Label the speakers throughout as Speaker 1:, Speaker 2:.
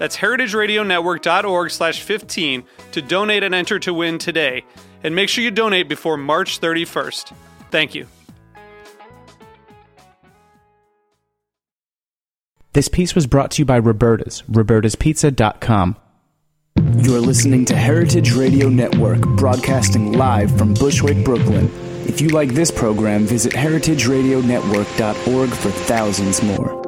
Speaker 1: That's heritageradionetwork.org slash 15 to donate and enter to win today. And make sure you donate before March 31st. Thank you.
Speaker 2: This piece was brought to you by Roberta's, robertaspizza.com.
Speaker 3: You're listening to Heritage Radio Network, broadcasting live from Bushwick, Brooklyn. If you like this program, visit heritageradionetwork.org for thousands more.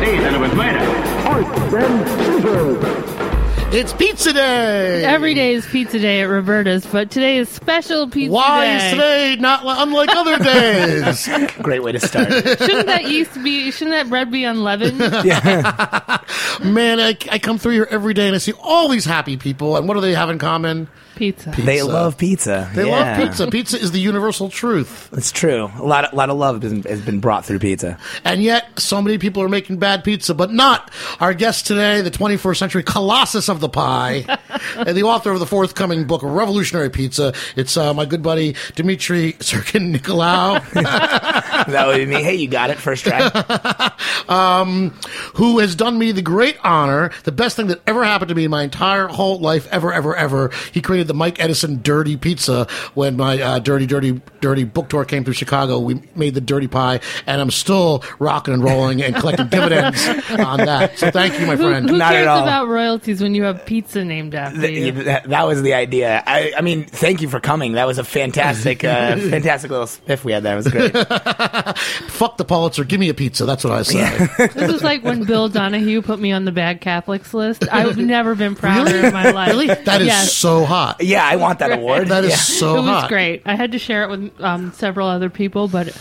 Speaker 4: Seizures.
Speaker 5: I see. Then it was later.
Speaker 4: Arts and Seizures.
Speaker 6: It's pizza day.
Speaker 7: Every day is pizza day at Roberta's, but today is special pizza day.
Speaker 6: Why
Speaker 7: day.
Speaker 6: is today not li- unlike other days?
Speaker 2: Great way to start.
Speaker 7: Shouldn't that yeast be? Shouldn't that bread be unleavened? yeah.
Speaker 6: Man, I, I come through here every day and I see all these happy people, and what do they have in common?
Speaker 7: Pizza.
Speaker 2: They love pizza.
Speaker 6: They
Speaker 2: Yeah.
Speaker 6: love pizza. Pizza is the universal truth,
Speaker 2: It's true. A lot, of, lot of love has been, brought through pizza.
Speaker 6: and yet so many people are making bad pizza. But not our guest today, the 21st century colossus of the pie, and the author of the forthcoming book, Revolutionary Pizza. It's uh, my good buddy Dimitri Syrkin Nikolau.
Speaker 2: That would be me. Hey, you got it first try.
Speaker 6: who has done me the great honor, the best thing that ever happened to me in my entire whole life, ever, ever, ever. He created the Mike Edison Dirty Pizza when my uh, dirty, dirty, dirty book tour came through Chicago. We made the Dirty Pie, and I'm still rocking and rolling and collecting dividends on that. So thank you, my friend.
Speaker 7: who
Speaker 2: Not at
Speaker 7: cares
Speaker 2: all.
Speaker 7: about royalties when you have pizza named after
Speaker 2: Th-
Speaker 7: you?
Speaker 2: that, that was the idea. I, I mean, thank you for coming. That was a fantastic, uh, fantastic little spiff we had there. It was great.
Speaker 6: Fuck the Pulitzer. Give me a pizza. That's what I say.
Speaker 7: This is like when Bill Donohue put me on the bad Catholics list. I've never been prouder in my life.
Speaker 6: Really? That is
Speaker 7: Yes.
Speaker 6: so hot.
Speaker 2: Yeah, I want that award.
Speaker 6: That is
Speaker 2: Yeah.
Speaker 6: so
Speaker 7: it was great. I had to share it with um, several other people, but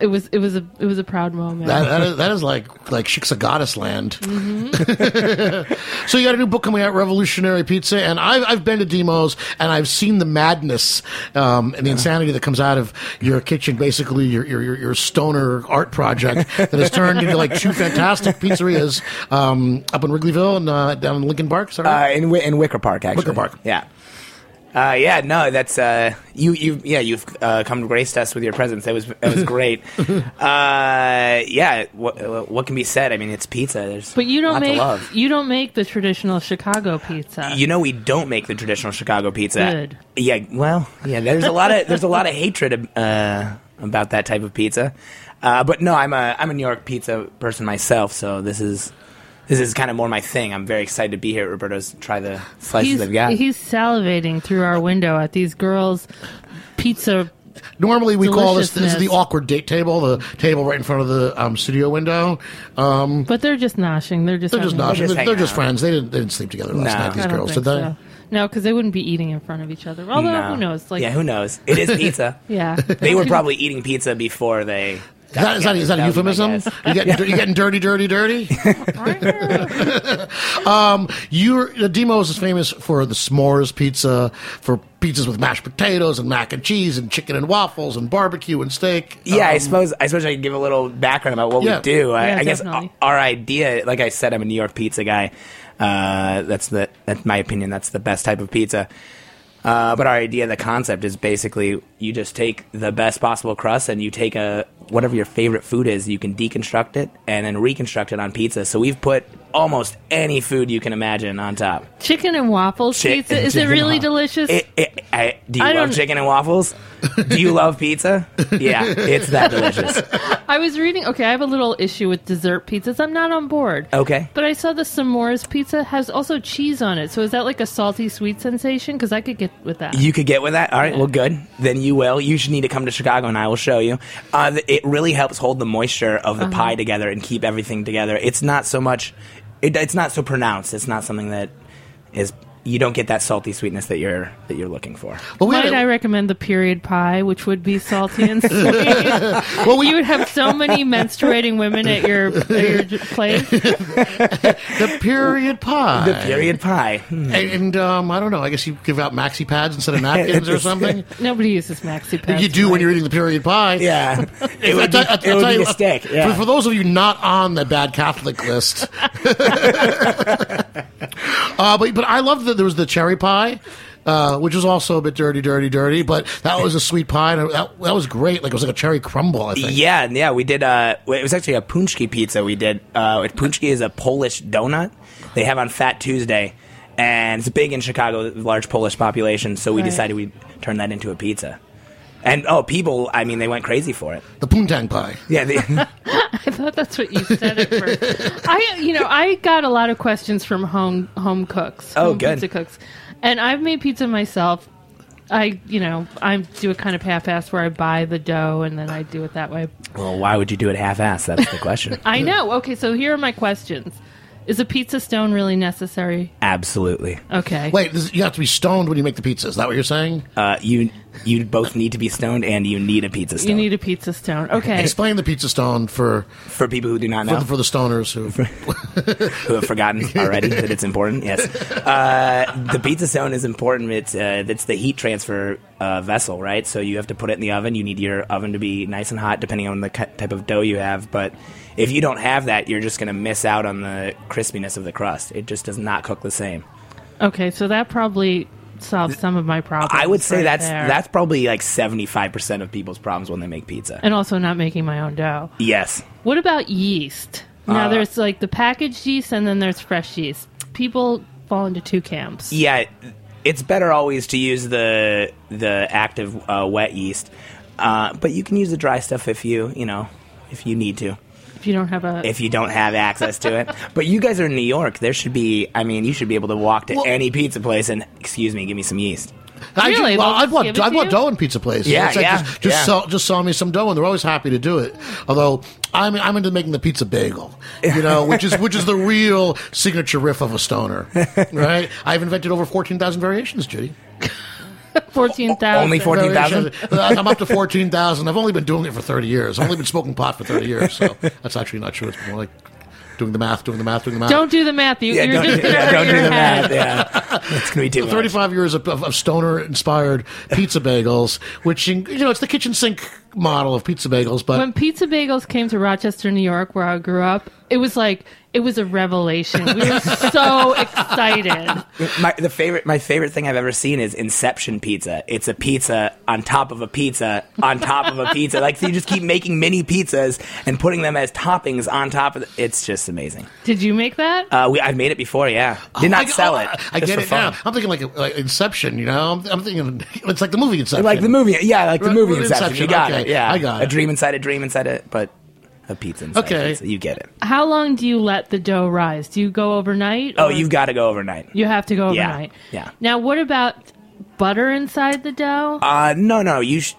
Speaker 7: it was it was a it was a proud moment.
Speaker 6: That, that, is, that is like like Shiksa Goddess land.
Speaker 7: Mm-hmm.
Speaker 6: so you got a new book coming out, Revolutionary Pizza, and I've, I've been to Dimo's and I've seen the madness um, and the insanity that comes out of your kitchen, basically your your, your, your stoner art project that has turned into like two fantastic pizzerias um, up in Wrigleyville and uh, down in Lincoln Park. Is that
Speaker 2: Uh, in, Wi- in Wicker Park, actually.
Speaker 6: Wicker Park.
Speaker 2: Yeah. Uh, yeah, no, that's uh, you. You, yeah, you've uh, come to grace us with your presence. That was that was great. uh, yeah, what, what can be said? I mean, it's pizza. There's
Speaker 7: but you don't make
Speaker 2: love.
Speaker 7: you don't make the traditional Chicago pizza.
Speaker 2: You know, we don't make the traditional Chicago pizza.
Speaker 7: Good.
Speaker 2: Yeah, well, yeah. There's a lot of there's a lot of hatred uh, about that type of pizza. Uh, but no, I'm a I'm a New York pizza person myself, so this is this is kind of more my thing. I'm very excited to be here at Roberta's. Try the slices
Speaker 7: he's,
Speaker 2: they've got.
Speaker 7: he's salivating through our window at these girls' pizza.
Speaker 6: Normally, we call this this is the awkward date table, the table right in front of the um, studio window. Um,
Speaker 7: But they're just noshing. They're just
Speaker 6: they're just
Speaker 7: having-
Speaker 6: not.
Speaker 2: just
Speaker 6: They're,
Speaker 2: hanging
Speaker 6: they're just friends. They didn't. They didn't sleep together last
Speaker 2: No.
Speaker 6: night. These girls, did they?
Speaker 7: so. No, because they wouldn't be eating in front of each other. Although
Speaker 2: No.
Speaker 7: who knows? Like
Speaker 2: yeah, who knows? It is pizza.
Speaker 7: yeah.
Speaker 2: they were probably eating pizza before they.
Speaker 6: Is that, is that, is that a
Speaker 2: That was my
Speaker 6: euphemism? You getting, you getting dirty, dirty, dirty? um, you're, the Dimo's is famous for the s'mores pizza, for pizzas with mashed potatoes and mac and cheese and chicken and waffles and barbecue and steak.
Speaker 2: Yeah, I
Speaker 6: Um,
Speaker 2: suppose I suppose I could give a little background about what
Speaker 6: Yeah.
Speaker 2: we do. I,
Speaker 7: Yeah,
Speaker 2: I guess
Speaker 7: definitely.
Speaker 2: our idea, like I said, I'm a New York pizza guy. Uh, that's the that's my opinion. That's the best type of pizza. Uh, but our idea, the concept is basically you just take the best possible crust and you take a whatever your favorite food is, you can deconstruct it and then reconstruct it on pizza. So we've put almost any food you can imagine on top.
Speaker 7: Chicken and waffles pizza. Is it really delicious?
Speaker 2: It, it, I, do you
Speaker 7: I
Speaker 2: love
Speaker 7: don't-
Speaker 2: chicken and waffles? do you love pizza? Yeah, it's that delicious.
Speaker 7: I was reading. Okay, I have a little issue with dessert pizzas. I'm not on board.
Speaker 2: Okay.
Speaker 7: But I saw the s'mores pizza has also cheese on it. So is that like a salty sweet sensation? Because I could get with that.
Speaker 2: You could get with that. All right, well, good. Then you will. You should need to come to Chicago, and I will show you. Uh, th- it really helps hold the moisture of the pie together and keep everything together. It's not so much. It, it's not so pronounced. It's not something that is. You don't get that salty sweetness that you're that you're looking for.
Speaker 6: Well, we had
Speaker 7: Might
Speaker 6: a-
Speaker 7: I recommend the period pie, which would be salty and sweet?
Speaker 6: well, we,
Speaker 7: you would have so many menstruating women at your, at your place.
Speaker 6: the period pie.
Speaker 2: The period pie. Hmm.
Speaker 6: And, and, um, I don't know. I guess you give out maxi pads instead of napkins or something.
Speaker 7: Nobody uses maxi pads.
Speaker 6: You do when you're eating the period pie.
Speaker 2: Yeah, it would be,
Speaker 6: I- I- I
Speaker 2: it would be
Speaker 6: you,
Speaker 2: a stick.
Speaker 6: for-
Speaker 2: Yeah.
Speaker 6: For, those of you not on the bad Catholic list, uh, but but I love that there was the cherry pie. Uh, which was also a bit dirty, dirty, dirty, but that was a sweet pie, and that, that was great. Like it was like a cherry crumble, I think.
Speaker 2: Yeah, yeah, we did. Uh, it was actually a paczki pizza. We did. Uh, paczki is a Polish donut they have on Fat Tuesday, and it's big in Chicago, large Polish population. So we
Speaker 7: Right.
Speaker 2: decided we'd turn that into a pizza. And oh, people! I mean, they went crazy for it.
Speaker 6: The poontang pie.
Speaker 2: Yeah, they,
Speaker 7: I thought that's what you said at first. I, you know, I got a lot of questions from home home cooks,
Speaker 2: Oh,
Speaker 7: home
Speaker 2: good.
Speaker 7: pizza cooks, and I've made pizza myself. I, you know, I do a kind of half-ass where I buy the dough and then I do it that way.
Speaker 2: well, why would you do it half-ass? That's the question.
Speaker 7: I know. Okay, so here are my questions: Is a pizza stone really necessary?
Speaker 2: Absolutely.
Speaker 7: Okay.
Speaker 6: Wait, this, you have to be stoned when you make the pizza. Is that what you're saying?
Speaker 2: Uh, you you both need to be stoned, and you need a pizza stone.
Speaker 7: you need a pizza stone. Okay.
Speaker 6: Explain the pizza stone for
Speaker 2: for people who do not
Speaker 6: for,
Speaker 2: know.
Speaker 6: the, for the stoners who.
Speaker 2: who have forgotten already that it's important. Yes, uh, the pizza stone is important. It's uh, it's the heat transfer uh, vessel, right? So you have to put it in the oven. You need your oven to be nice and hot, depending on the type of dough you have. But if you don't have that, you're just going to miss out on the crispiness of the crust. It just does not cook the same.
Speaker 7: Okay, so that probably solves some of my problems.
Speaker 2: I would say
Speaker 7: right
Speaker 2: that's
Speaker 7: there.
Speaker 2: that's probably like seventy five percent of people's problems when they make pizza.
Speaker 7: and also not making my own dough.
Speaker 2: yes.
Speaker 7: What about yeast? Now
Speaker 2: Uh,
Speaker 7: there's like the packaged yeast and then there's fresh yeast. People fall into two camps.
Speaker 2: Yeah, it's better always to use the the active uh, wet yeast, uh, but you can use the dry stuff if you you know if you need to
Speaker 7: If you don't have a
Speaker 2: if you don't have access to it. But you guys are in New York. There should be. I mean, you should be able to walk to
Speaker 6: Well-
Speaker 2: any pizza place and excuse me, give me some yeast.
Speaker 6: I do-
Speaker 7: Really?
Speaker 6: well, I
Speaker 7: just
Speaker 6: bought I
Speaker 7: to
Speaker 6: bought dough in pizza places.
Speaker 2: Yeah,
Speaker 6: It's like,
Speaker 2: yeah,
Speaker 6: Just, just
Speaker 2: yeah.
Speaker 6: sell just sell me some dough, and they're always happy to do it. Although I'm I'm into making the pizza bagel, you know, which is which is the real signature riff of a stoner, right? I've invented over fourteen thousand variations, Judy.
Speaker 7: fourteen thousand.
Speaker 2: Only 14,000?
Speaker 6: I'm up to fourteen thousand. I've only been doing it for thirty years. I've only been smoking pot for thirty years, so that's actually not true. It's more like doing the math, doing the math, doing the math.
Speaker 7: Don't do the math. You,
Speaker 2: Yeah,
Speaker 7: you're
Speaker 2: don't,
Speaker 7: just gonna
Speaker 2: yeah, don't do
Speaker 7: your
Speaker 2: the math. Yeah, it's gonna be too much.
Speaker 6: 35 years of, of, of stoner inspired pizza bagels, which, you know, it's the kitchen sink model of pizza bagels, but
Speaker 7: When pizza bagels came to Rochester, New York, where I grew up, it was like it was a revelation. We were so excited.
Speaker 2: My the favorite my favorite thing I've ever seen is Inception pizza. It's a pizza on top of a pizza on top of a pizza. Like you just keep making mini pizzas and putting them as toppings on top of. The, it's just amazing.
Speaker 7: Did you make that?
Speaker 2: Uh, we I've made it before. Yeah, did not
Speaker 6: I,
Speaker 2: sell
Speaker 6: I-
Speaker 2: it.
Speaker 6: I,
Speaker 2: just
Speaker 6: get it
Speaker 2: fun.
Speaker 6: now. I'm thinking like, like Inception, you know? I'm, I'm thinking it's like the movie Inception.
Speaker 2: Like the movie, yeah, like the movie
Speaker 6: right,
Speaker 2: Inception. You got
Speaker 6: okay,
Speaker 2: it. Yeah,
Speaker 6: I got
Speaker 2: a
Speaker 6: it.
Speaker 2: dream inside a dream inside it, but a pizza inside
Speaker 6: Okay.
Speaker 2: pizza. You get it.
Speaker 7: How long do you let the dough rise? Do you go overnight?
Speaker 2: Oh, you've got to go overnight.
Speaker 7: you have to go
Speaker 2: Yeah,
Speaker 7: overnight.
Speaker 2: yeah.
Speaker 7: Now, what about butter inside the dough?
Speaker 2: Uh, no, no. You sh-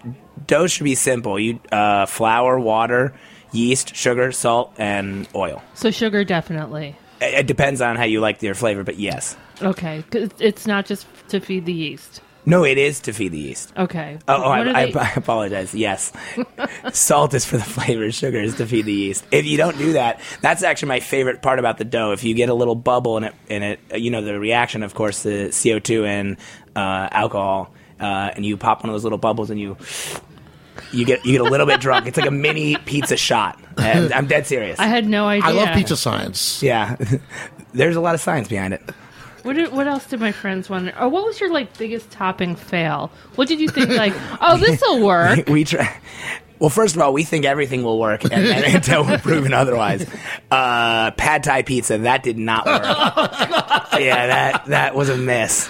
Speaker 2: dough should be simple. You uh, flour, water, yeast, sugar, salt, and oil.
Speaker 7: so sugar, definitely.
Speaker 2: It, it depends on how you like your flavor, but yes.
Speaker 7: Okay, 'cause it's not just to feed the yeast.
Speaker 2: No, it is to feed the yeast.
Speaker 7: Okay.
Speaker 2: Oh, oh I,
Speaker 7: What
Speaker 2: I,
Speaker 7: they-
Speaker 2: I apologize. Yes, salt is for the flavor. Sugar is to feed the yeast. If you don't do that, that's actually my favorite part about the dough. If you get a little bubble in it, in it, uh, you know the reaction, of course, the CO two and uh, alcohol uh, and you pop one of those little bubbles, and you you get you get a little bit drunk. It's like a mini pizza shot. And I'm dead serious.
Speaker 7: I had no idea.
Speaker 6: I love pizza science.
Speaker 2: yeah, there's a lot of science behind it.
Speaker 7: What, did, what else did my friends wonder? Or what was your like biggest topping fail? What did you think like? Oh, this will work.
Speaker 2: we try. Well, first of all, we think everything will work and, and until we're proven otherwise. Uh, pad Thai pizza that did not work. yeah, that that was a miss.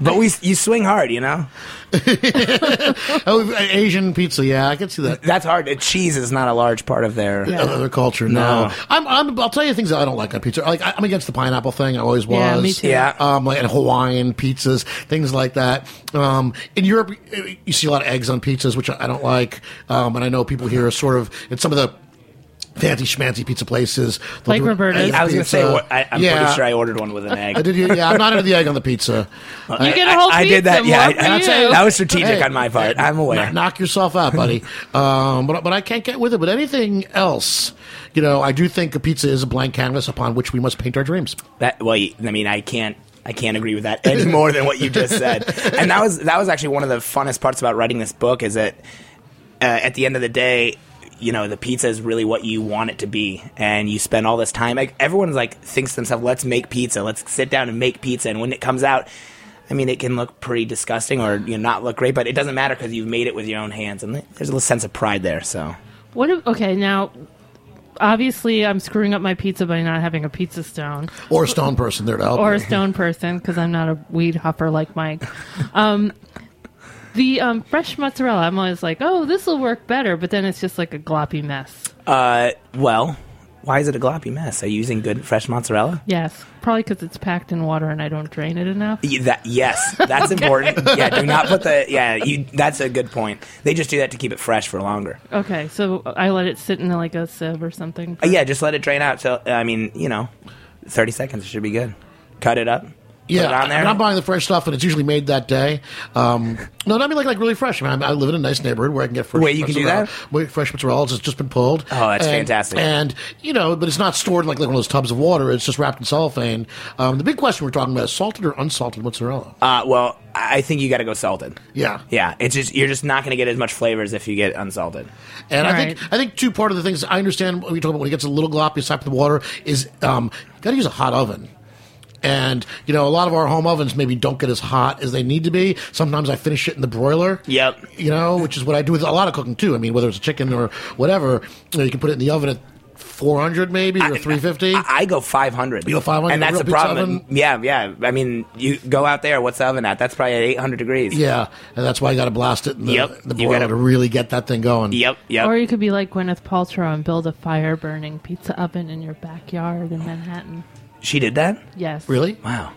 Speaker 2: But we you swing hard, you know.
Speaker 6: Oh, Asian pizza, yeah, I can see that.
Speaker 2: That's hard. Uh, Cheese is not a large part of their.
Speaker 6: Other culture, no.
Speaker 2: No.
Speaker 6: I'm, I'm, I'll tell you things that I don't like on pizza. Like I- I'm against the pineapple thing. I always was.
Speaker 7: Yeah, me too.
Speaker 2: Yeah.
Speaker 6: Um, like and Hawaiian pizzas, things like that. Um, in Europe, you see a lot of eggs on pizzas, which I don't like. Um, and I know people here are sort of in some of the fancy schmancy pizza places. they'll
Speaker 7: Like
Speaker 6: do
Speaker 7: Roberta's.
Speaker 2: I was going to say, what- I, I'm
Speaker 6: yeah.
Speaker 2: pretty sure I ordered one with an egg.
Speaker 6: I did. Yeah, I'm not into the egg on the pizza.
Speaker 7: You get a whole
Speaker 2: I, I did that. Yeah,
Speaker 7: more
Speaker 2: I-
Speaker 7: you.
Speaker 2: that was strategic
Speaker 6: Hey,
Speaker 2: on my part. I'm aware.
Speaker 6: Knock, knock yourself out, buddy. um, but but I can't get with it. But anything else, you know, I do think a pizza is a blank canvas upon which we must paint our dreams.
Speaker 2: That well, I mean, I can't. I can't agree with that any more than what you just said. And that was that was actually one of the funnest parts about writing this book is that uh, at the end of the day, you know, the pizza is really what you want it to be, and you spend all this time. Like everyone's like thinks to themselves, "Let's make pizza. Let's sit down and make pizza." And when it comes out. I mean, it can look pretty disgusting or you know, not look great, but it doesn't matter because you've made it with your own hands, and there's a little sense of pride there. So,
Speaker 7: What? If, okay, now obviously I'm screwing up my pizza by not having a pizza stone
Speaker 6: Or a stone person there to help.
Speaker 7: or
Speaker 6: you.
Speaker 7: a stone person because I'm not a weed hopper like Mike. Um, the um, fresh mozzarella, I'm always like, oh, this will work better, but then it's just like a gloppy mess.
Speaker 2: uh, well, why is it a gloppy mess? Are you using good fresh mozzarella?
Speaker 7: Yes, probably because it's packed in water and I don't drain it enough.
Speaker 2: Y- That yes, that's important. Yeah, do not put the yeah. You that's a good point. They just do that to keep it fresh for longer.
Speaker 7: Okay, so I let it sit in like a sieve or something.
Speaker 2: Uh, yeah, just let it drain out. So I mean, you know, thirty seconds should be good. Cut it up.
Speaker 6: Yeah,
Speaker 2: on there.
Speaker 6: and I'm buying the fresh stuff, and it's usually made that day. Um, no, I mean like like really fresh. I mean, I live in a nice neighborhood where I can get fresh.
Speaker 2: Wait, you can do
Speaker 6: mozzarella.
Speaker 2: that?
Speaker 6: Wait, fresh mozzarella has just been pulled.
Speaker 2: Oh, that's
Speaker 6: And-
Speaker 2: fantastic.
Speaker 6: And you know, but it's not stored in like, like one of those tubs of water. It's just wrapped in cellophane. Um, the big question we're talking about is salted or unsalted mozzarella.
Speaker 2: uh, well, I think you got to go salted.
Speaker 6: yeah,
Speaker 2: Yeah, it's just you're just not going to get as much flavor as if you get unsalted.
Speaker 6: And I
Speaker 7: All
Speaker 6: think. I think two part of the things I understand when we talk about when it gets a little gloppy aside from the water is um, got to use a hot oven. And you know, a lot of our home ovens maybe don't get as hot as they need to be. Sometimes I finish it in the broiler.
Speaker 2: Yep.
Speaker 6: You know, which is what I do with a lot of cooking too. I mean, whether it's a chicken or whatever, you, know, you can put it in the oven at 400 maybe or 350.
Speaker 2: I, I go 500.
Speaker 6: You go 500,
Speaker 2: and that's
Speaker 6: real
Speaker 2: the problem.
Speaker 6: oven?
Speaker 2: Yeah, yeah. I mean, you go out there. What's the oven at? That's probably at 800 degrees.
Speaker 6: yeah, and that's why you got to blast it in the,
Speaker 2: Yep.
Speaker 6: the
Speaker 2: You gotta-
Speaker 6: to really get that thing going.
Speaker 2: Yep. Yep.
Speaker 7: Or you could be like Gwyneth Paltrow and build a fire burning pizza oven in your backyard in Manhattan.
Speaker 2: She did that.
Speaker 7: Yes.
Speaker 6: Really?
Speaker 2: Wow.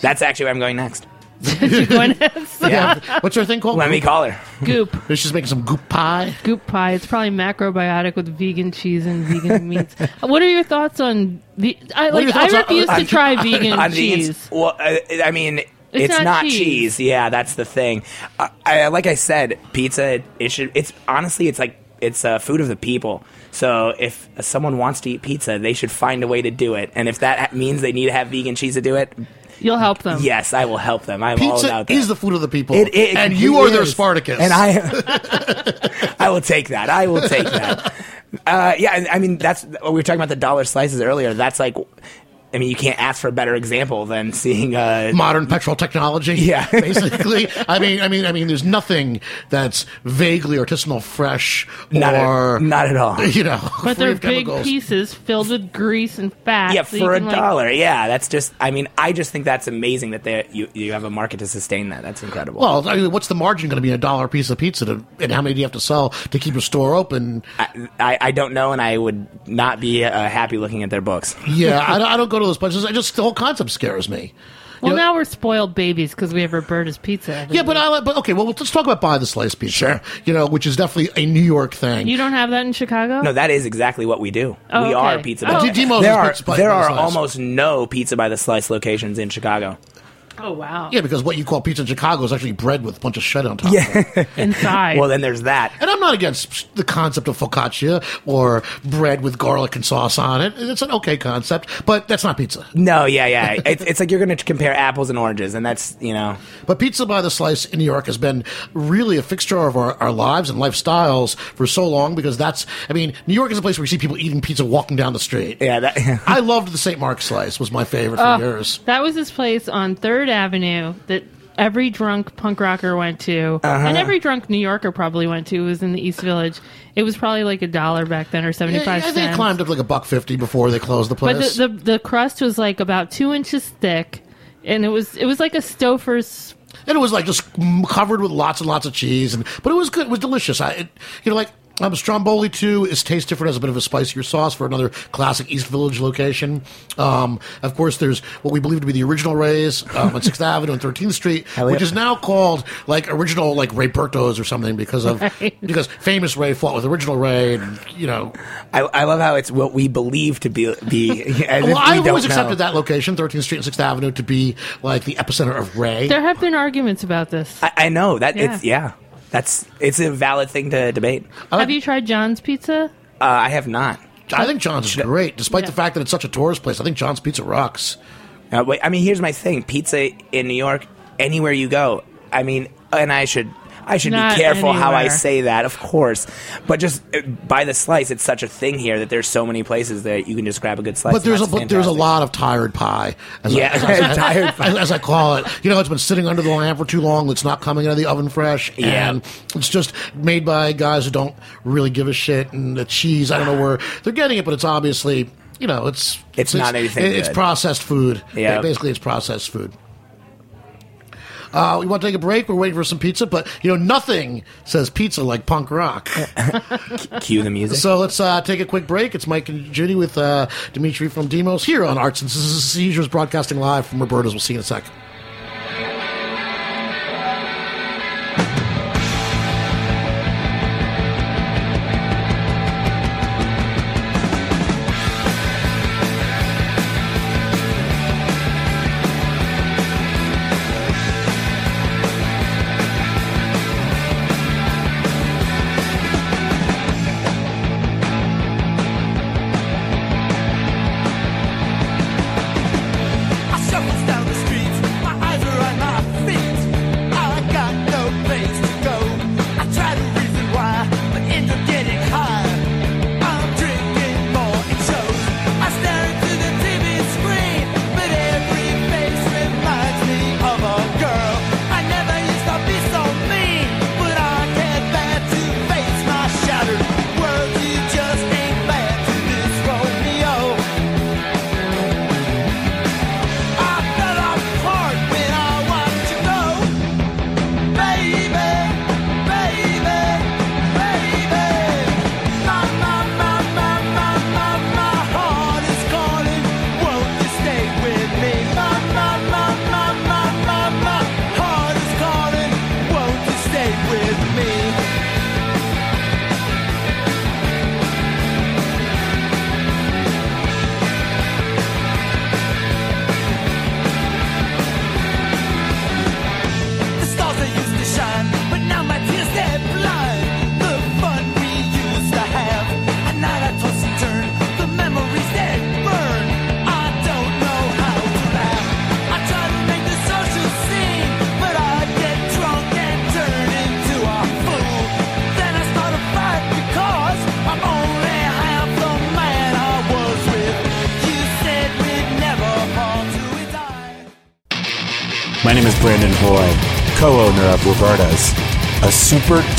Speaker 2: That's actually where I'm going next.
Speaker 7: Gwyneth.
Speaker 6: Yeah. What's her thing called?
Speaker 2: Let me call her.
Speaker 7: Goop.
Speaker 6: She's making some goop pie.
Speaker 7: Goop pie. It's probably macrobiotic with vegan cheese and vegan meats. Uh, what are your thoughts on the? I
Speaker 6: are your
Speaker 7: like. I
Speaker 6: thoughts on-
Speaker 7: refuse
Speaker 6: on-
Speaker 7: to try vegan
Speaker 2: on the
Speaker 7: cheese.
Speaker 2: ins- well, I, I mean, it's,
Speaker 7: not
Speaker 2: not,
Speaker 7: cheese.
Speaker 2: cheese. Yeah, that's the thing. I, I, like I said, pizza. It, it should. It's honestly, it's like it's uh, food of the people. So if someone wants to eat pizza, they should find a way to do it. And if that means they need to have vegan cheese to do it,
Speaker 7: You'll help them.
Speaker 2: yes, I will help them. I'm all
Speaker 6: Pizza
Speaker 2: about that.
Speaker 6: is the food of the people.
Speaker 2: It- it
Speaker 6: and you
Speaker 2: completely
Speaker 6: are their
Speaker 2: is.
Speaker 6: Spartacus.
Speaker 2: And I, I will take that. I will take that. Uh, yeah, and I mean that's what we were talking about the dollar slices earlier. That's like, I mean, you can't ask for a better example than seeing. Uh,
Speaker 6: modern petrol technology.
Speaker 2: Yeah.
Speaker 6: basically. I mean, I mean, I mean, there's nothing that's vaguely artisanal, fresh,
Speaker 2: not,
Speaker 6: or
Speaker 2: at, not at all.
Speaker 6: you know,
Speaker 7: But they're big
Speaker 6: chemicals.
Speaker 7: pieces filled with grease and fat.
Speaker 2: Yeah,
Speaker 7: so
Speaker 2: for a
Speaker 7: can, like-
Speaker 2: dollar. Yeah, that's just. I mean, I just think that's amazing that they you you have a market to sustain that. That's incredible.
Speaker 6: Well, I mean, what's the margin going to be in a dollar piece of pizza, to, and how many do you have to sell to keep your store open?
Speaker 2: I, I, I don't know, and I would not be uh, happy looking at their books.
Speaker 6: Yeah, I, I don't go to those places. I just the whole concept scares me.
Speaker 7: Well,
Speaker 6: You know-
Speaker 7: now we're spoiled babies because we have Roberta's Pizza.
Speaker 6: Yeah, but. I like. But okay, well, let's talk about buy the slice pizza. Sure. You know, which is definitely a New York thing.
Speaker 7: you don't have that in Chicago.
Speaker 2: No, that is exactly what we do.
Speaker 7: Oh,
Speaker 2: we
Speaker 7: okay.
Speaker 2: Oh, are pizza.
Speaker 7: Oh,
Speaker 2: by
Speaker 7: okay.
Speaker 6: D- Dimo's
Speaker 2: there
Speaker 6: is
Speaker 2: are
Speaker 6: pizza by-
Speaker 2: there
Speaker 6: by the
Speaker 2: are
Speaker 6: slice.
Speaker 2: almost no pizza by the slice locations in Chicago.
Speaker 7: Oh wow!
Speaker 6: Yeah, because what you call pizza in Chicago is actually bread with a bunch of shit on top.
Speaker 2: Yeah.
Speaker 7: Inside.
Speaker 2: well, then there's that.
Speaker 6: And I'm not against the concept of focaccia or bread with garlic and sauce on it. It's an okay concept, but that's not pizza.
Speaker 2: No, yeah, yeah. It's, it's like you're going to compare apples and oranges, and that's you know.
Speaker 6: But pizza by the slice in New York has been really a fixture of our, our lives and lifestyles for so long because that's, I mean, New York is a place where you see people eating pizza walking down the street.
Speaker 2: Yeah, that,
Speaker 6: I loved the St. Mark's slice, was my favorite for
Speaker 7: Oh,
Speaker 6: years.
Speaker 7: That was this place on Third Avenue that every drunk punk rocker went to,
Speaker 6: Uh-huh.
Speaker 7: and every drunk New Yorker probably went to. Was in the East Village. It was probably like a dollar back then, or
Speaker 6: Yeah,
Speaker 7: seventy-five
Speaker 6: I think it
Speaker 7: cents.
Speaker 6: climbed up like a buck fifty before they closed the
Speaker 7: but
Speaker 6: place.
Speaker 7: the, the the crust was like about two inches thick, and it was it was like a Stouffer's.
Speaker 6: and it was like just covered with lots and lots of cheese, and but it was good. It was delicious. I, it, you know, like um, Stromboli too is tastes different as a bit of a spicier sauce for another classic East Village location. Um, of course, there's what we believe to be the original Ray's um, on Sixth Avenue and Thirteenth Street,
Speaker 2: Hell
Speaker 6: which
Speaker 2: yeah.
Speaker 6: is now called like original like Ray Berto's or something because of
Speaker 7: Right.
Speaker 6: because famous Ray fought with original Ray, and you know.
Speaker 2: I, I love how it's what we believe to be. be as
Speaker 6: Well, I've
Speaker 2: don't
Speaker 6: always
Speaker 2: know.
Speaker 6: accepted that location, 13th Street and Sixth Avenue, to be like the epicenter of Ray.
Speaker 7: There have been arguments about this.
Speaker 2: I, I know that
Speaker 7: Yeah.
Speaker 2: it's yeah. That's it's a valid thing to debate.
Speaker 7: have you tried John's Pizza?
Speaker 2: Uh, I have not.
Speaker 6: I think John's is great, despite the fact that it's such a tourist place. I think John's Pizza rocks.
Speaker 2: Uh, wait, I mean, here's my thing: pizza in New York, anywhere you go. I mean, and I should. I should
Speaker 7: Not
Speaker 2: be careful how I say that, of course. But just uh, by the slice, it's such a thing here that there's so many places that you can just grab a good slice.
Speaker 6: But there's a but there's a lot of tired pie. As
Speaker 2: Yeah,
Speaker 6: I, as, I-
Speaker 2: tired pie.
Speaker 6: as, as I call it. You know, it's been sitting under the lamp for too long. It's not coming out of the oven fresh,
Speaker 2: Yeah.
Speaker 6: and it's just made by guys who don't really give a shit. And the cheese, I don't know where they're getting it, but it's obviously. You know, it's
Speaker 2: It's not anything
Speaker 6: It's
Speaker 2: good.
Speaker 6: processed food.
Speaker 2: Yeah.
Speaker 6: basically, it's processed food. Uh, we want to take a break. We're waiting for some pizza, but you know, nothing says pizza like punk rock.
Speaker 2: Cue the music.
Speaker 6: So let's uh, take a quick break. It's Mike and Judy with uh, Dimitri from Dimo's here on Arts and Seizures, broadcasting live from Roberta's. We'll see you in a sec.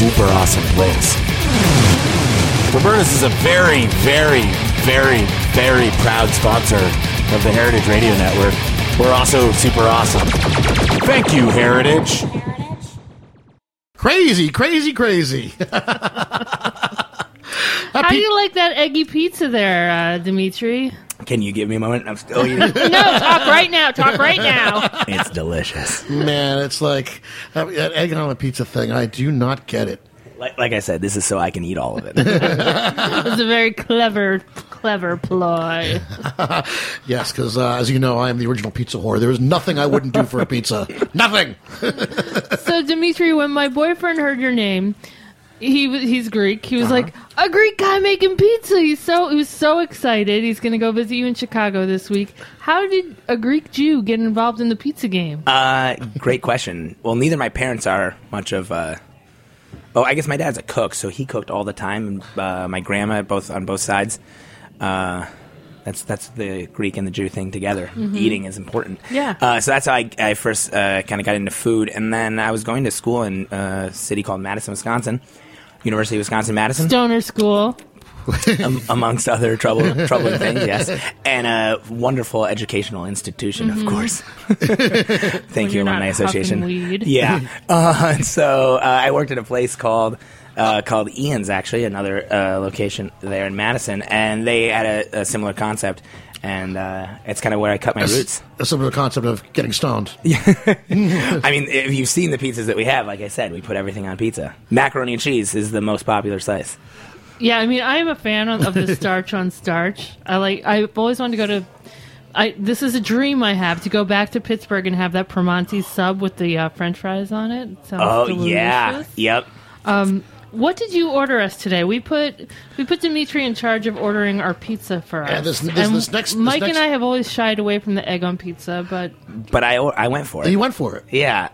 Speaker 8: Super duper awesome place. Roberta's is a very, very, very, very proud sponsor of the Heritage Radio Network. We're also super awesome. Thank you, Heritage.
Speaker 6: Crazy, crazy, crazy.
Speaker 7: How do you like that eggy pizza there, uh, Dimitri?
Speaker 2: Can you give me a moment? I'm still eating.
Speaker 7: No, talk right now. Talk right now.
Speaker 2: it's delicious.
Speaker 6: Man, it's like that that egg on a pizza thing. I do not get it.
Speaker 2: Like, like I said, this is so I can eat all of it.
Speaker 7: It's a very clever, clever ploy.
Speaker 6: Yes, because uh, as you know, I am the original pizza whore. There is nothing I wouldn't do for a pizza. Nothing.
Speaker 7: So Dimitri, when my boyfriend heard your name, he he's Greek. He was like a Greek guy making pizza. He's so he was so excited. He's going to go visit you in Chicago this week. How did a Greek Jew get involved in the pizza game?
Speaker 2: Uh, great question. Well, neither my parents are much of. Uh, oh, I guess my dad's a cook, so he cooked all the time. And uh, my grandma, both on both sides. Uh, that's that's the Greek and the Jew thing together. Eating is important.
Speaker 7: Yeah.
Speaker 2: Uh, so that's how I, I first uh, kind of got into food, and then I was going to school in a city called Madison, Wisconsin, University of Wisconsin Madison
Speaker 7: Stoner school.
Speaker 2: am- amongst other trouble, troubling things, yes. And a wonderful educational institution, of course. Thank you,
Speaker 7: you're not
Speaker 2: Alumni Association. Yeah. Uh, so uh, I worked at a place called uh, called Ian's, actually, another uh, location there in Madison, and they had a, a similar concept. And uh, it's kind of where I cut my roots.
Speaker 6: A similar concept of getting stoned.
Speaker 2: I mean, if you've seen the pizzas that we have, like I said, we put everything on pizza. Macaroni and cheese is the most popular slice.
Speaker 7: Yeah, I mean, I am a fan of, of the starch on starch. I like. I've always wanted to go to. I this is a dream I have to go back to Pittsburgh and have that Primanti sub with the uh, French fries on it. It sounds
Speaker 2: Oh
Speaker 7: delicious.
Speaker 2: yeah, yep.
Speaker 7: What did you order us today? We put we put Dimitri in charge of ordering our pizza for us.
Speaker 6: Yeah, this- this-
Speaker 7: And
Speaker 6: this next- this
Speaker 7: Mike
Speaker 6: next-
Speaker 7: and I have always shied away from the egg on pizza, but
Speaker 2: But I I went for it.
Speaker 6: You went for it.
Speaker 2: Yeah.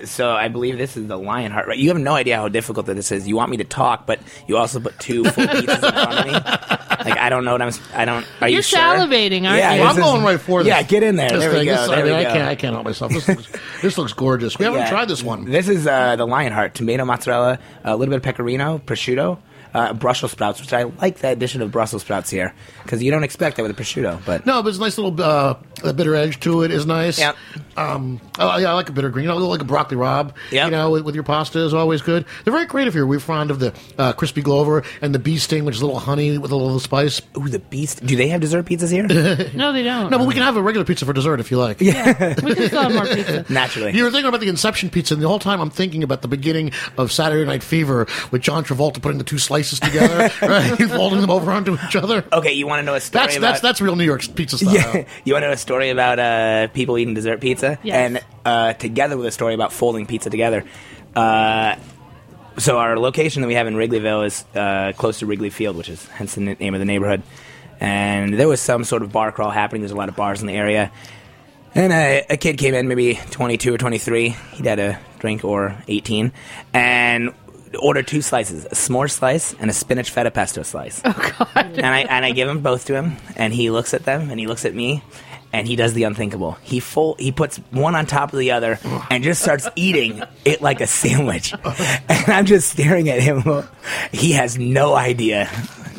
Speaker 2: Uh, so I believe this is the Lionheart. Right? You have no idea how difficult this is. You want me to talk, but you also put two full pizzas in front of me. Like I don't know what I'm. s- I don't. Are
Speaker 7: You're
Speaker 2: you sure?
Speaker 7: salivating, aren't
Speaker 2: yeah,
Speaker 7: you?
Speaker 6: Well, I'm
Speaker 2: is-
Speaker 6: going right for this.
Speaker 2: Yeah, get in there.
Speaker 6: This
Speaker 2: there
Speaker 6: thing,
Speaker 2: we go.
Speaker 6: this-
Speaker 2: there
Speaker 6: I, mean,
Speaker 2: we
Speaker 6: I
Speaker 2: go.
Speaker 6: can't. I can't help myself. This looks, this looks gorgeous. We haven't
Speaker 2: Yeah.
Speaker 6: tried this one.
Speaker 2: This is uh, the Lionheart. Tomato, mozzarella, a little bit of pecorino, prosciutto, uh, Brussels sprouts, which I like the addition of Brussels sprouts here because you don't expect that with a prosciutto. But
Speaker 6: No, but it's a nice little uh, a bitter edge to it. is nice.
Speaker 2: Yep.
Speaker 6: Um, yeah, I like a bitter green. I like a broccoli rabe.
Speaker 2: Yep.
Speaker 6: You know, with, with your pasta is always good. They're very creative here. We're fond of the uh, crispy Glover and the bee sting, which is a little honey with a little spice.
Speaker 2: ooh, the beast. Do they have dessert pizzas here?
Speaker 7: no, they don't.
Speaker 6: No, but we can have a regular pizza for dessert if you like.
Speaker 7: yeah, we can still have more pizza.
Speaker 2: Naturally.
Speaker 6: You were thinking about the Inception pizza, and the whole time I'm thinking about the beginning of Saturday Night Fever with John Travolta putting the two slices together, right? folding them over onto each other.
Speaker 2: Okay, you want to know a story
Speaker 6: That's
Speaker 2: about?
Speaker 6: that's that's real New York pizza style.
Speaker 2: Yeah, you want to know a story about uh, people eating dessert pizza,
Speaker 7: Yes.
Speaker 2: and uh, together with a story about folding pizza together. Uh, so our location that we have in Wrigleyville is uh, close to Wrigley Field, which is hence the name of the neighborhood. And there was some sort of bar crawl happening. There's a lot of bars in the area. And a, a kid came in, maybe 22 or 23. He'd had a drink or 18, and ordered two slices: a s'more slice and a spinach feta pesto slice. Oh God! And I and I give them both to him, and he looks at them, and he looks at me, and he does the unthinkable. He full he puts one on top of the other, and just starts eating it like a sandwich. And I'm just staring at him. He has no idea,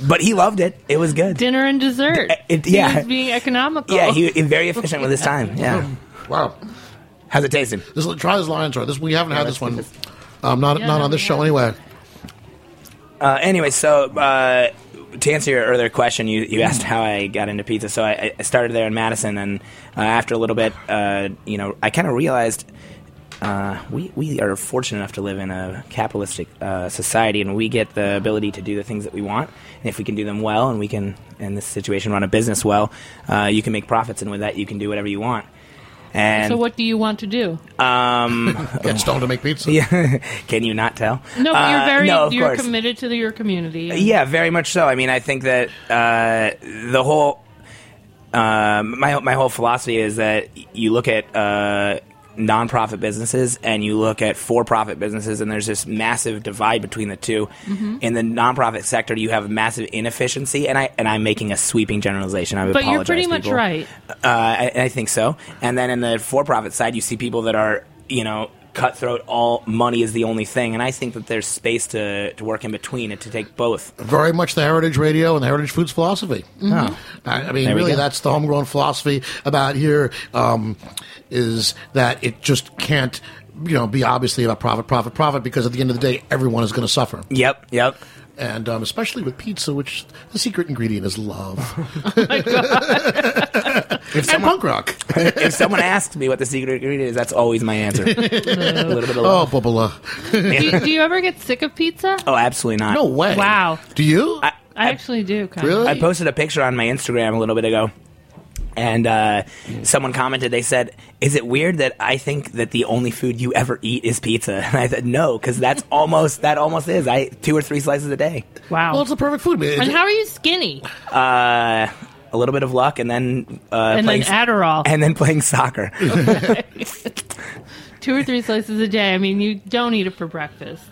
Speaker 2: but he loved it. It was good.
Speaker 7: Dinner and dessert.
Speaker 2: It-
Speaker 7: He
Speaker 2: yeah.
Speaker 7: was being economical.
Speaker 2: Yeah, he, he very efficient with his time. Oh, yeah.
Speaker 6: Wow.
Speaker 2: How's it tasting?
Speaker 6: This try this Lions Roar. This we haven't had this
Speaker 2: let's
Speaker 6: one.
Speaker 2: Do this.
Speaker 6: Um, not
Speaker 7: Yeah,
Speaker 6: not on this
Speaker 7: yeah.
Speaker 6: show anyway.
Speaker 2: Uh, anyway, so uh, to answer your earlier question, you, you asked how I got into pizza. So I, I started there in Madison, and uh, after a little bit, uh, you know, I kind of realized uh, we we are fortunate enough to live in a capitalistic uh, society, and we get the ability to do the things that we want. And if we can do them well, and we can, in this situation, run a business well, uh, you can make profits, and with that, you can do whatever you want. And
Speaker 7: so what do you want to do?
Speaker 2: um,
Speaker 6: Get stoned to make pizza.
Speaker 2: yeah, can you not tell?
Speaker 7: No, but you're
Speaker 2: Uh,
Speaker 7: very
Speaker 2: no, of
Speaker 7: you're
Speaker 2: course.
Speaker 7: committed to the, your community.
Speaker 2: Yeah, very much so. I mean, I think that uh, the whole um, my my whole philosophy is that you look at uh, nonprofit businesses and you look at for-profit businesses, and there's this massive divide between the 2
Speaker 7: Mm-hmm.
Speaker 2: In the nonprofit sector, you have massive inefficiency, and I and I'm making a sweeping generalization. I
Speaker 7: But you're pretty much right.
Speaker 2: Uh, I, I think so. And then in the for-profit side, you see people that are, you know, cutthroat. All money is the only thing, and I think that there's space to, to work in between and to take both.
Speaker 6: Very much the Heritage Radio and the Heritage Foods philosophy.
Speaker 2: Oh.
Speaker 6: I, I mean,
Speaker 2: There
Speaker 6: really, that's the homegrown philosophy about here. Um, is that it just can't, you know, be obviously about profit, profit, profit, because at the end of the day, everyone is going to suffer.
Speaker 2: Yep, yep.
Speaker 6: And um, especially with pizza, which the secret ingredient is love. and
Speaker 2: someone-
Speaker 6: punk rock.
Speaker 2: if someone asks me what the secret ingredient is, that's always my answer. a little bit of
Speaker 6: Oh,
Speaker 2: love.
Speaker 6: bubba.
Speaker 7: do, you, do you ever get sick of pizza?
Speaker 2: Oh, absolutely not.
Speaker 6: No way.
Speaker 7: Wow.
Speaker 6: Do you?
Speaker 2: I,
Speaker 7: I actually do. Kind
Speaker 6: Really?
Speaker 2: I posted a picture on my Instagram a little bit ago, and uh, someone commented. They said, "Is it weird that I think that the only food you ever eat is pizza?" And I said, "No, because that's almost that almost is. I eat two or three slices a day.
Speaker 7: Wow.
Speaker 6: well, it's the perfect food. man.
Speaker 7: and how are you skinny?
Speaker 2: Uh, a little bit of luck, and then uh,
Speaker 7: and then
Speaker 2: playing,
Speaker 7: Adderall.
Speaker 2: and then playing soccer.
Speaker 7: Two or three slices a day. I mean, you don't eat it for breakfast.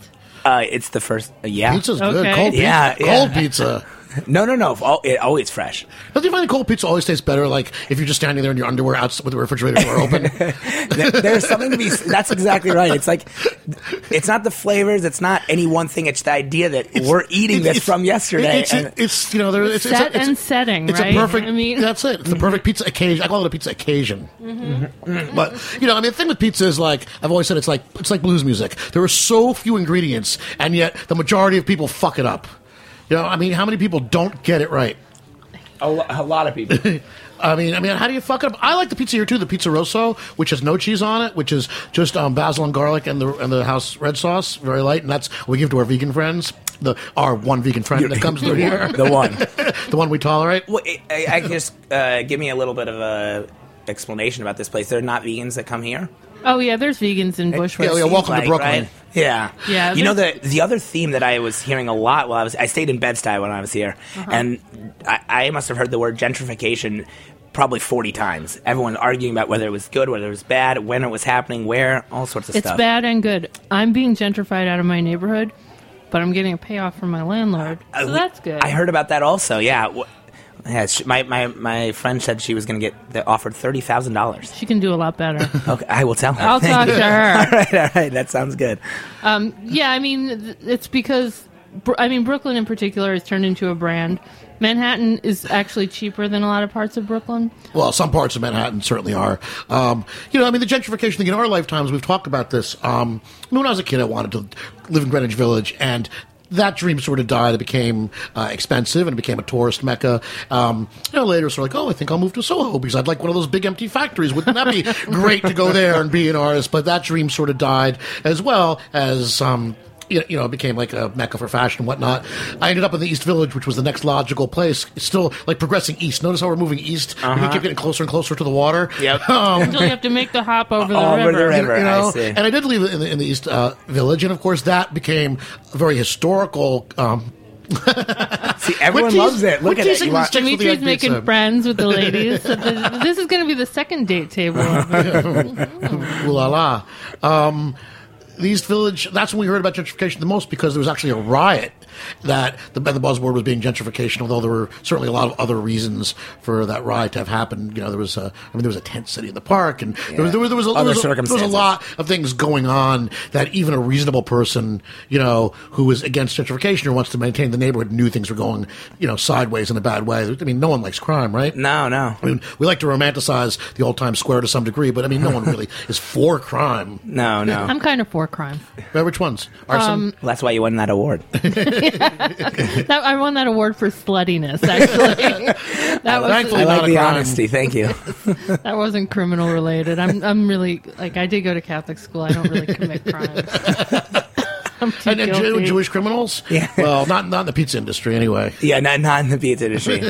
Speaker 2: Uh, it's the first. Uh, yeah.
Speaker 6: Pizza's good.
Speaker 7: Okay.
Speaker 6: Cold pizza.
Speaker 2: Yeah, yeah.
Speaker 6: Cold pizza.
Speaker 2: No, no, no. Al- It always fresh.
Speaker 6: Don't you find the cold pizza always tastes better? Like if you're just standing there in your underwear out with the refrigerator door open.
Speaker 2: There- There's something to be. That's exactly right. It's like, it's not the flavors. It's not any one thing. It's the idea that we're eating this from yesterday.
Speaker 6: It's,
Speaker 2: and-
Speaker 6: it's you know there it's,
Speaker 7: Set
Speaker 6: it's, a, it's,
Speaker 7: and setting,
Speaker 6: It's
Speaker 7: right?
Speaker 6: a perfect.
Speaker 7: I mean-
Speaker 6: that's it. It's the perfect pizza occasion. I call it a pizza occasion.
Speaker 7: Mm-hmm.
Speaker 6: But you know, I mean, the thing with pizza is like I've always said, it's like it's like blues music. There are so few ingredients, and yet the majority of people fuck it up. You know, I mean, how many people don't get it right?
Speaker 2: a, lo- a lot of people.
Speaker 6: I mean, I mean, how do you fuck it up? I like the pizza here too, the pizza rosso, which has no cheese on it, which is just um, basil and garlic and the and the house red sauce, very light, and that's what we give to our vegan friends. The our one vegan friend that comes through here,
Speaker 2: the one.
Speaker 6: the one we tolerate.
Speaker 2: Well, I, I I just uh, give me a little bit of a explanation about this place. They're not vegans that come here.
Speaker 7: Oh yeah, there's vegans in Bushwick.
Speaker 6: Yeah, yeah, welcome to Brooklyn.
Speaker 2: right? Yeah,
Speaker 7: Yeah,
Speaker 2: You know the the other theme that I was hearing a lot while I was I stayed in Bed Stuy when I was here,
Speaker 7: Uh-huh.
Speaker 2: and I, I must have heard the word gentrification probably forty times. Everyone arguing about whether it was good, whether it was bad, when it was happening, where, all sorts of
Speaker 7: It's
Speaker 2: stuff.
Speaker 7: bad and good. I'm being gentrified out of my neighborhood, but I'm getting a payoff from my landlord, so
Speaker 2: Uh, we-
Speaker 7: that's good.
Speaker 2: I heard about that also. Yeah. Wh- Yeah, she, my, my, my friend said she was going to get the, offered thirty thousand dollars.
Speaker 7: she can do a lot better.
Speaker 2: Okay, I will tell her.
Speaker 7: I'll
Speaker 2: Thank
Speaker 7: talk
Speaker 2: you.
Speaker 7: to her.
Speaker 2: all right, all right, that sounds good.
Speaker 7: Yeah, I mean, it's because I mean Brooklyn in particular has turned into a brand. Manhattan is actually cheaper than a lot of parts of Brooklyn.
Speaker 6: Well, some parts of Manhattan certainly are. Um, you know, I mean, the gentrification thing in our lifetimes, we've talked about this. Um, I mean, when I was a kid, I wanted to live in Greenwich Village, and that dream sort of died. It became uh, expensive and it became a tourist mecca. Um, you know, later, sort of like, oh, I think I'll move to Soho because I'd like one of those big empty factories. Wouldn't that be great to go there and be an artist? But that dream sort of died as well as. Um, you you know, it became like a mecca for fashion and whatnot. I ended up in the East Village, which was the next logical place. It's still like progressing east. Notice how we're moving east. We keep getting closer and closer to the water.
Speaker 2: Yep.
Speaker 6: Um,
Speaker 7: Until you have to make the hop over the
Speaker 2: Over the
Speaker 7: river.
Speaker 2: river.
Speaker 6: you know,
Speaker 2: I see.
Speaker 6: and I did leave in the, in the East uh, Village, and of course that became a very historical. Um,
Speaker 2: See, everyone
Speaker 6: We're
Speaker 2: loves it. Look
Speaker 6: we're
Speaker 2: at it.
Speaker 6: teasing
Speaker 2: want-
Speaker 6: these chicks with the
Speaker 7: Dimitri's making
Speaker 6: pizza.
Speaker 7: friends with the ladies. So this, this is going to be the second date table.
Speaker 6: Ooh la la. Um, the East Village, that's when we heard about gentrification the most because there was actually a riot that the, the buzzword was being gentrification, although there were certainly a lot of other reasons for that riot to have happened. You know, there was a, I mean, there was a tent city in the park and there, was, there, was, there, was a, there,
Speaker 2: Other
Speaker 6: was a, there was a lot of things going on that even a reasonable person, you know, who was against gentrification or wants to maintain the neighborhood knew things were going, you know, sideways in a bad way. I mean, no one likes crime, right?
Speaker 2: No, no.
Speaker 6: I mean, we like to romanticize the old time square to some degree, but I mean, no one really is for crime.
Speaker 2: No, no.
Speaker 7: I'm kind of for crime.
Speaker 6: Which ones? Arson?
Speaker 7: Um,
Speaker 2: Well, that's why you won that award.
Speaker 7: That, I won that award for sluttiness. Actually, that was
Speaker 6: Thankfully,
Speaker 2: I
Speaker 6: not
Speaker 2: like
Speaker 6: a
Speaker 2: the
Speaker 6: crime.
Speaker 2: honesty. Thank you.
Speaker 7: that wasn't criminal related. I'm I'm really like I did go to Catholic school. I don't really commit crimes. I'm too
Speaker 6: and, and Jew-
Speaker 7: guilty.
Speaker 6: Jewish criminals?
Speaker 2: Yeah.
Speaker 6: Well, not not in the pizza industry anyway.
Speaker 2: Yeah, not, not in the pizza industry.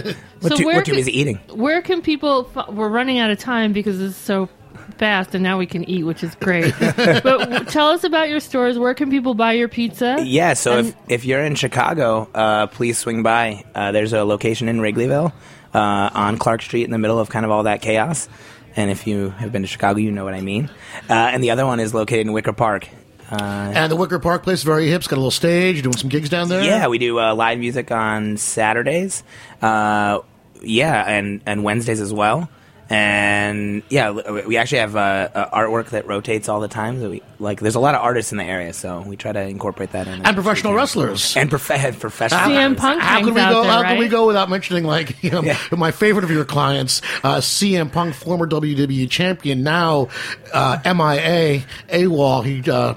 Speaker 2: What,
Speaker 7: So
Speaker 2: too,
Speaker 7: where
Speaker 2: what too
Speaker 7: can-
Speaker 2: busy eating?
Speaker 7: Where can people? f- We're running out of time because it's so fast, and now we can eat, which is great. but w- tell us about your stores. Where can people buy your pizza?
Speaker 2: Yeah, so
Speaker 7: And-
Speaker 2: if, if you're in Chicago, uh, please swing by. Uh, there's a location in Wrigleyville uh, on Clark Street in the middle of kind of all that chaos. And if you have been to Chicago, you know what I mean. Uh, and the other one is located in Wicker Park. Uh,
Speaker 6: And the Wicker Park place, is very hip. It's got a little stage. You're doing some gigs down there.
Speaker 2: yeah, we do uh, live music on Saturdays. Uh, yeah, and, and Wednesdays as well. And yeah, we actually have uh, uh, artwork that rotates all the time. So we, like, there's a lot of artists in the area, so we try to incorporate that in.
Speaker 6: and professional wrestlers.
Speaker 2: and prof- professional.
Speaker 7: CM
Speaker 2: artists.
Speaker 7: Punk
Speaker 6: How
Speaker 7: hangs
Speaker 6: can we go?
Speaker 7: there,
Speaker 6: how
Speaker 7: right?
Speaker 6: can we go without mentioning like you know
Speaker 2: Yeah.
Speaker 6: my favorite of your clients, uh, CM Punk, former WWE champion, now uh, MIA, AWOL. He uh,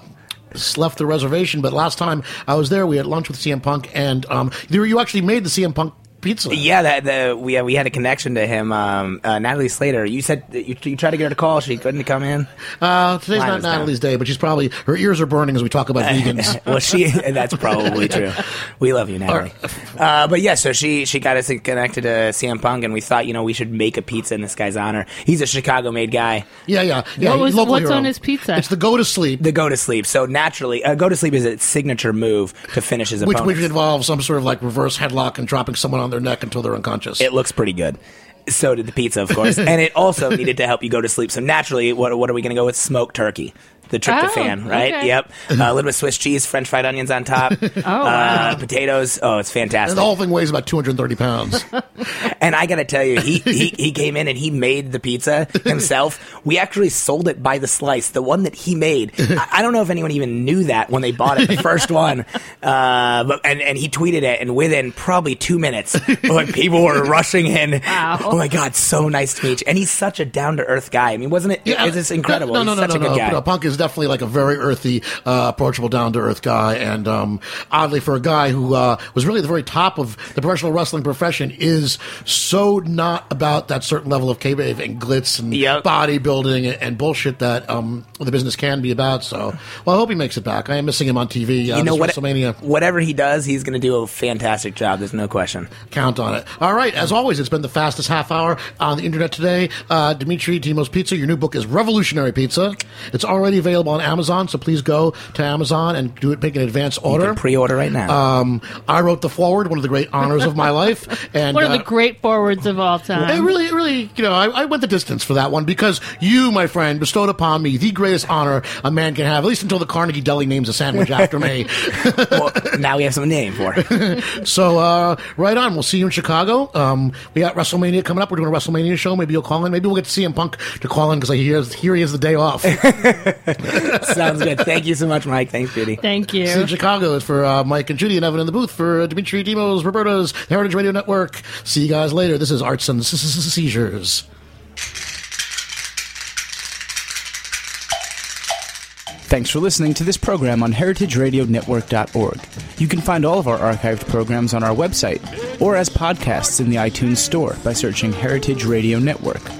Speaker 6: left the reservation, but last time I was there, we had lunch with CM Punk, and um, you you actually made the CM Punk pizza.
Speaker 2: Yeah, that the we uh, we had a connection to him. Um, uh, Natalie Slater. You said you, you tried to get her to call. She couldn't come in.
Speaker 6: Uh, today's
Speaker 2: Mine
Speaker 6: not
Speaker 2: was down.
Speaker 6: Natalie's day, but she's probably her ears are burning as we talk about vegans.
Speaker 2: well, she that's probably true. We love you, Natalie. Uh, but yeah, so she she got us connected to CM Punk, and we thought you know we should make a pizza in this guy's honor. He's a Chicago-made guy.
Speaker 6: Yeah, yeah, yeah.
Speaker 7: What was-
Speaker 6: local
Speaker 7: what's
Speaker 6: hero.
Speaker 7: on his pizza?
Speaker 6: It's the go to sleep,
Speaker 2: The go to sleep. So naturally, uh, go to sleep is its signature move to finish his
Speaker 6: which
Speaker 2: opponent.
Speaker 6: which involves some sort of like reverse headlock and dropping someone on their neck until they're unconscious.
Speaker 2: It looks pretty good. So did the pizza, of course, and it also needed to help you go to sleep. So naturally, what what are we going to go with? Smoked turkey, the tryptophan,
Speaker 7: Oh,
Speaker 2: right?
Speaker 7: okay.
Speaker 2: Yep, uh, a little bit of Swiss cheese, French fried onions on top,
Speaker 7: Oh,
Speaker 2: uh,
Speaker 7: wow.
Speaker 2: potatoes. Oh, it's fantastic.
Speaker 6: and the whole thing weighs about 230 pounds.
Speaker 2: And I got to tell you, he, he he came in and he made the pizza himself. We actually sold it by the slice, the one that he made. I, I don't know if anyone even knew that when they bought it, the first one. Uh, but and and he tweeted it, and within probably two minutes, like people were rushing in.
Speaker 7: Wow.
Speaker 2: Oh my god, so nice to meet you. And he's such a down to earth guy. I mean, wasn't it?
Speaker 6: Yeah,
Speaker 2: it's incredible.
Speaker 6: No, no,
Speaker 2: he's
Speaker 6: no,
Speaker 2: such
Speaker 6: no,
Speaker 2: a good
Speaker 6: no.
Speaker 2: guy.
Speaker 6: But, uh, Punk is definitely like a very earthy, uh, approachable, down to earth guy, and um, oddly for a guy who uh, was really at the very top of the professional wrestling profession, is so not about that certain level of kayfabe and glitz and
Speaker 2: Yep.
Speaker 6: bodybuilding and, and bullshit that um, the business can be about. So, well, I hope he makes it back. I am missing him on TV. Uh,
Speaker 2: you know what?
Speaker 6: WrestleMania.
Speaker 2: Whatever he does, he's going to do a fantastic job. There's no question.
Speaker 6: Count on it. All right. As always, it's been the fastest half hour on the internet today. Uh, Dimitri Dimo's Pizza. Your new book is Revolutionary Pizza. It's already available on Amazon, so please go to Amazon and do it. Make an advance
Speaker 2: You
Speaker 6: order.
Speaker 2: can pre-order right now.
Speaker 6: um, I wrote the forward, one of the great honors of my life, and
Speaker 7: One of
Speaker 6: uh,
Speaker 7: the great forwards of all time.
Speaker 6: really, it really, really, you know, I, I went the distance for that one because you, my friend, bestowed upon me the greatest honor a man can have, at least until the Carnegie Deli names a sandwich after me.
Speaker 2: well, now we have some name for it.
Speaker 6: So, uh, right on. We'll see you in Chicago. Um, we got WrestleMania coming up. We're doing a WrestleMania show. Maybe you'll call in. Maybe we'll get CM Punk to call in because I hear here he is the day off.
Speaker 2: Sounds good. Thank you so much, Mike. Thanks, Judy.
Speaker 7: Thank you.
Speaker 6: See Chicago is for uh, Mike and Judy and Evan in the booth for uh, Dimitri Dimo's, Roberta's Heritage Radio Network. See you guys later. This is Arts and Seizures.
Speaker 3: Thanks for listening to this program on heritageradionetwork.org. You can find all of our archived programs on our website or as podcasts in the iTunes Store by searching Heritage Radio Network.